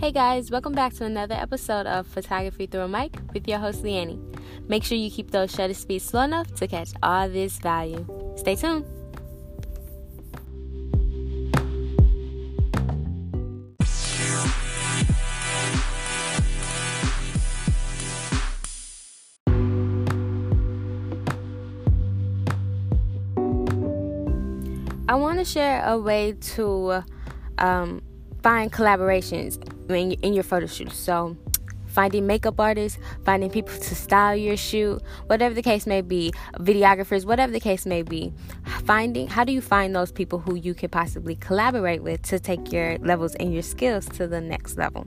Hey guys, welcome back to another episode of Photography Through a Mic with your host Leanne. Make sure you keep those shutter speeds slow enough to catch all this value. Stay tuned. I want to share a way to um, find collaborations in, in your photo shoot. So, finding makeup artists, finding people to style your shoot, whatever the case may be, videographers, whatever the case may be. Finding how do you find those people who you could possibly collaborate with to take your levels and your skills to the next level?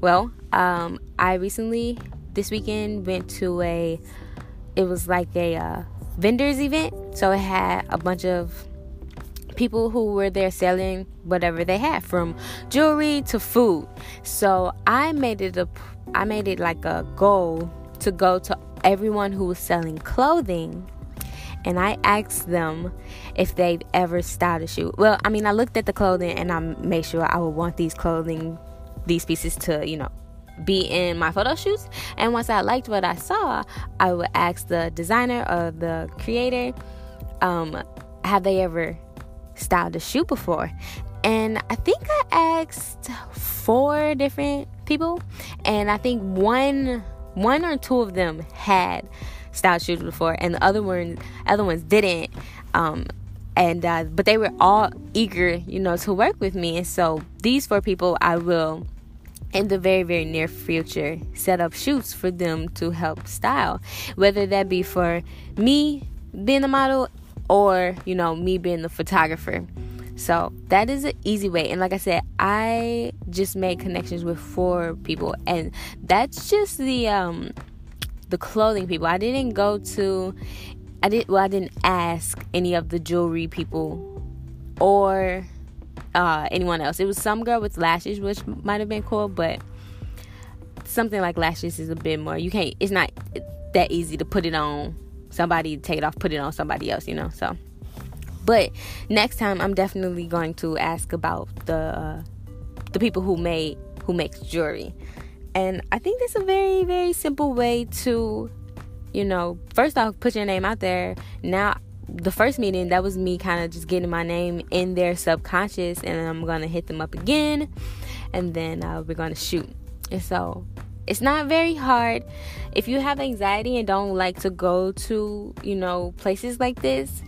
Well, um, I recently this weekend went to a it was like a uh, vendors event, so it had a bunch of people who were there selling whatever they had from jewelry to food. So I made it a I made it like a goal to go to everyone who was selling clothing and I asked them if they've ever styled a shoe. Well, I mean, I looked at the clothing and I made sure I would want these clothing, these pieces to, you know, be in my photo shoots. And once I liked what I saw, I would ask the designer or the creator, um, have they ever styled a shoe before. And I think I asked four different people, and I think one one or two of them had styled shoes before, and the other ones other ones didn't. Um, and uh, but they were all eager, you know, to work with me. And so these four people, I will in the very very near future set up shoots for them to help style whether that be for me being the model or you know me being the photographer. So that is an easy way. And like i said i just made connections with four people. And that's just the um the clothing people. I didn't go to i did well i didn't ask any of the jewelry people or uh anyone else. It was some girl with lashes which might have been cool but something like lashes is a bit more. You can't it's not that easy to put it on somebody take it off, put it on somebody else, you know. So, but next time I'm definitely going to ask about the uh, the people who made who makes jewelry, and I think that's a very very simple way to, you know, first off put your name out there. Now the first meeting that was me kind of just getting my name in their subconscious and i'm gonna hit them up again and then uh, we're gonna shoot and so it's not very hard. If you have anxiety and don't like to go to, you know, places like this,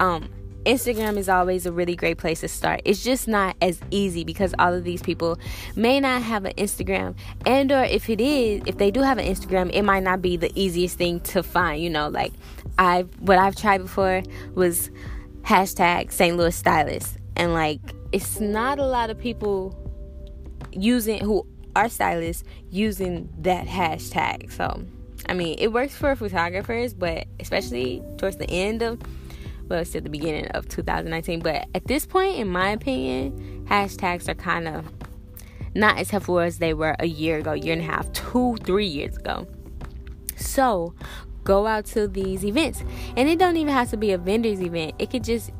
um, Instagram is always a really great place to start. It's just not as easy because all of these people may not have an Instagram and or if it is, if they do have an Instagram, it might not be the easiest thing to find, you know, like I what I've tried before was hashtag St. Louis stylist and like it's not a lot of people using who our stylists using that hashtag. So, I mean, it works for photographers, but especially towards the end of, well, it's at the beginning of 2019. But at this point, in my opinion, hashtags are kind of not as helpful as they were a year ago, year and a half, two, three years ago. So, go out to these events, and it don't even have to be a vendors event. It could just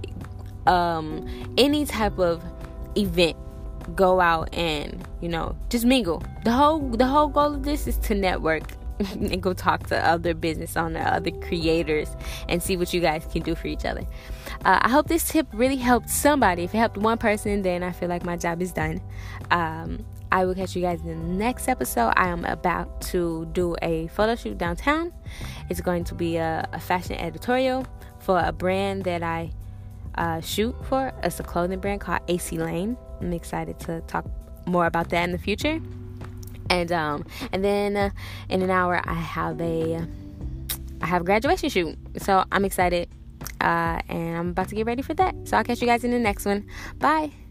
um any type of event go out and you know just mingle the whole the whole goal of this is to network and go talk to other business owners other creators and see what you guys can do for each other uh, i hope this tip really helped somebody if it helped one person then i feel like my job is done um, I will catch you guys in the next episode. I am about to do a photo shoot downtown. It's going to be a, a fashion editorial for a brand that I uh, shoot for. It's a clothing brand called AC Lane. I'm excited to talk more about that in the future. And um, and then uh, in an hour I have a I have a graduation shoot, so I'm excited. Uh, and I'm about to get ready for that. So I'll catch you guys in the next one. Bye.